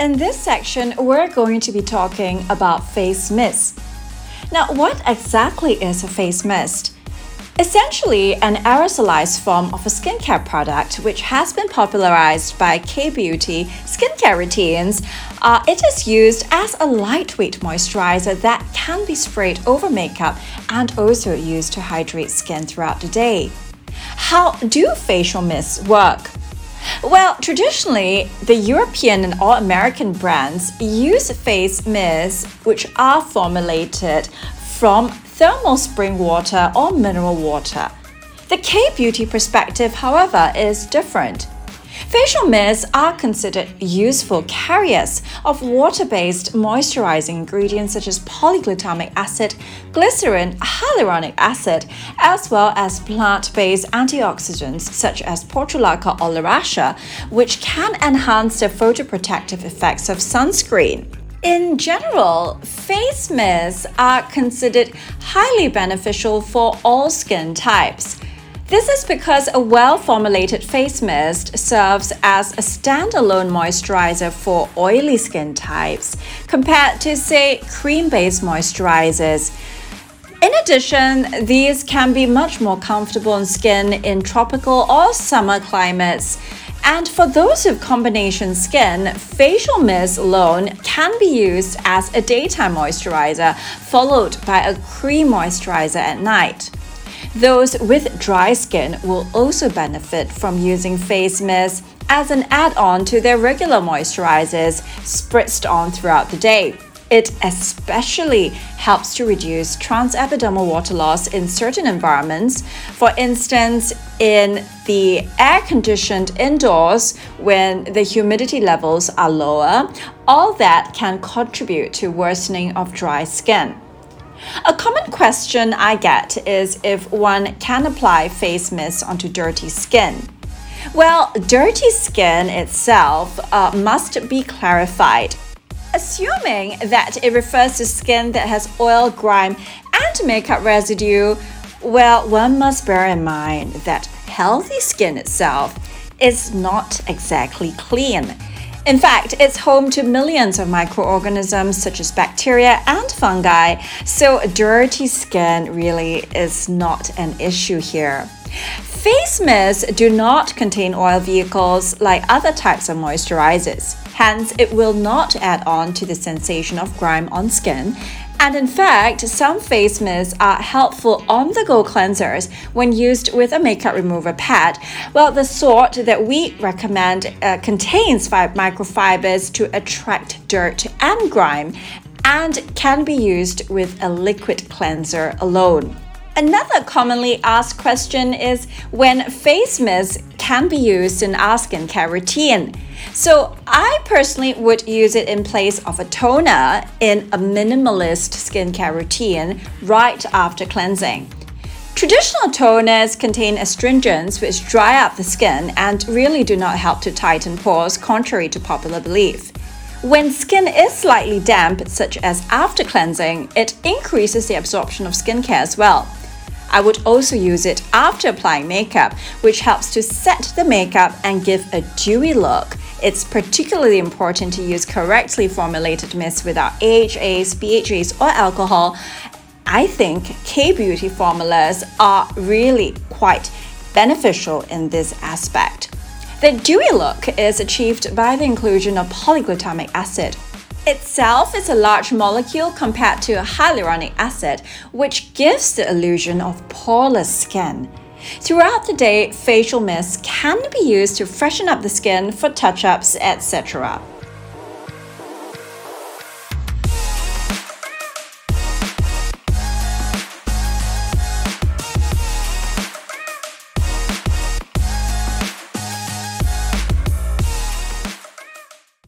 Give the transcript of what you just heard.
In this section, we're going to be talking about face mist. Now, what exactly is a face mist? Essentially, an aerosolized form of a skincare product which has been popularized by K Beauty skincare routines. Uh, it is used as a lightweight moisturizer that can be sprayed over makeup and also used to hydrate skin throughout the day. How do facial mists work? Well, traditionally, the European and all American brands use face mists which are formulated from thermal spring water or mineral water. The K beauty perspective, however, is different. Facial mists are considered useful carriers of water based moisturizing ingredients such as polyglutamic acid, glycerin, hyaluronic acid, as well as plant based antioxidants such as Portulaca oleracea, which can enhance the photoprotective effects of sunscreen. In general, face mists are considered highly beneficial for all skin types. This is because a well formulated face mist serves as a standalone moisturizer for oily skin types compared to, say, cream based moisturizers. In addition, these can be much more comfortable on skin in tropical or summer climates and for those with combination skin, facial mist alone can be used as a daytime moisturizer, followed by a cream moisturizer at night. Those with dry skin will also benefit from using face mist as an add on to their regular moisturizers spritzed on throughout the day. It especially helps to reduce transepidermal water loss in certain environments. For instance, in the air conditioned indoors when the humidity levels are lower, all that can contribute to worsening of dry skin. A common question I get is if one can apply face mist onto dirty skin. Well, dirty skin itself uh, must be clarified Assuming that it refers to skin that has oil, grime, and makeup residue, well, one must bear in mind that healthy skin itself is not exactly clean. In fact, it's home to millions of microorganisms such as bacteria and fungi, so dirty skin really is not an issue here. Face mists do not contain oil vehicles like other types of moisturizers. Hence, it will not add on to the sensation of grime on skin. And in fact, some face mists are helpful on the go cleansers when used with a makeup remover pad. Well, the sort that we recommend uh, contains microfibers to attract dirt and grime and can be used with a liquid cleanser alone. Another commonly asked question is when face mist can be used in our skincare routine. So, I personally would use it in place of a toner in a minimalist skincare routine right after cleansing. Traditional toners contain astringents which dry up the skin and really do not help to tighten pores, contrary to popular belief. When skin is slightly damp, such as after cleansing, it increases the absorption of skincare as well. I would also use it after applying makeup, which helps to set the makeup and give a dewy look. It's particularly important to use correctly formulated mists without AHAs, BHAs, or alcohol. I think K beauty formulas are really quite beneficial in this aspect. The dewy look is achieved by the inclusion of polyglutamic acid, itself is a large molecule compared to a hyaluronic acid, which gives the illusion of poreless skin. Throughout the day, facial mists can be used to freshen up the skin for touch ups, etc.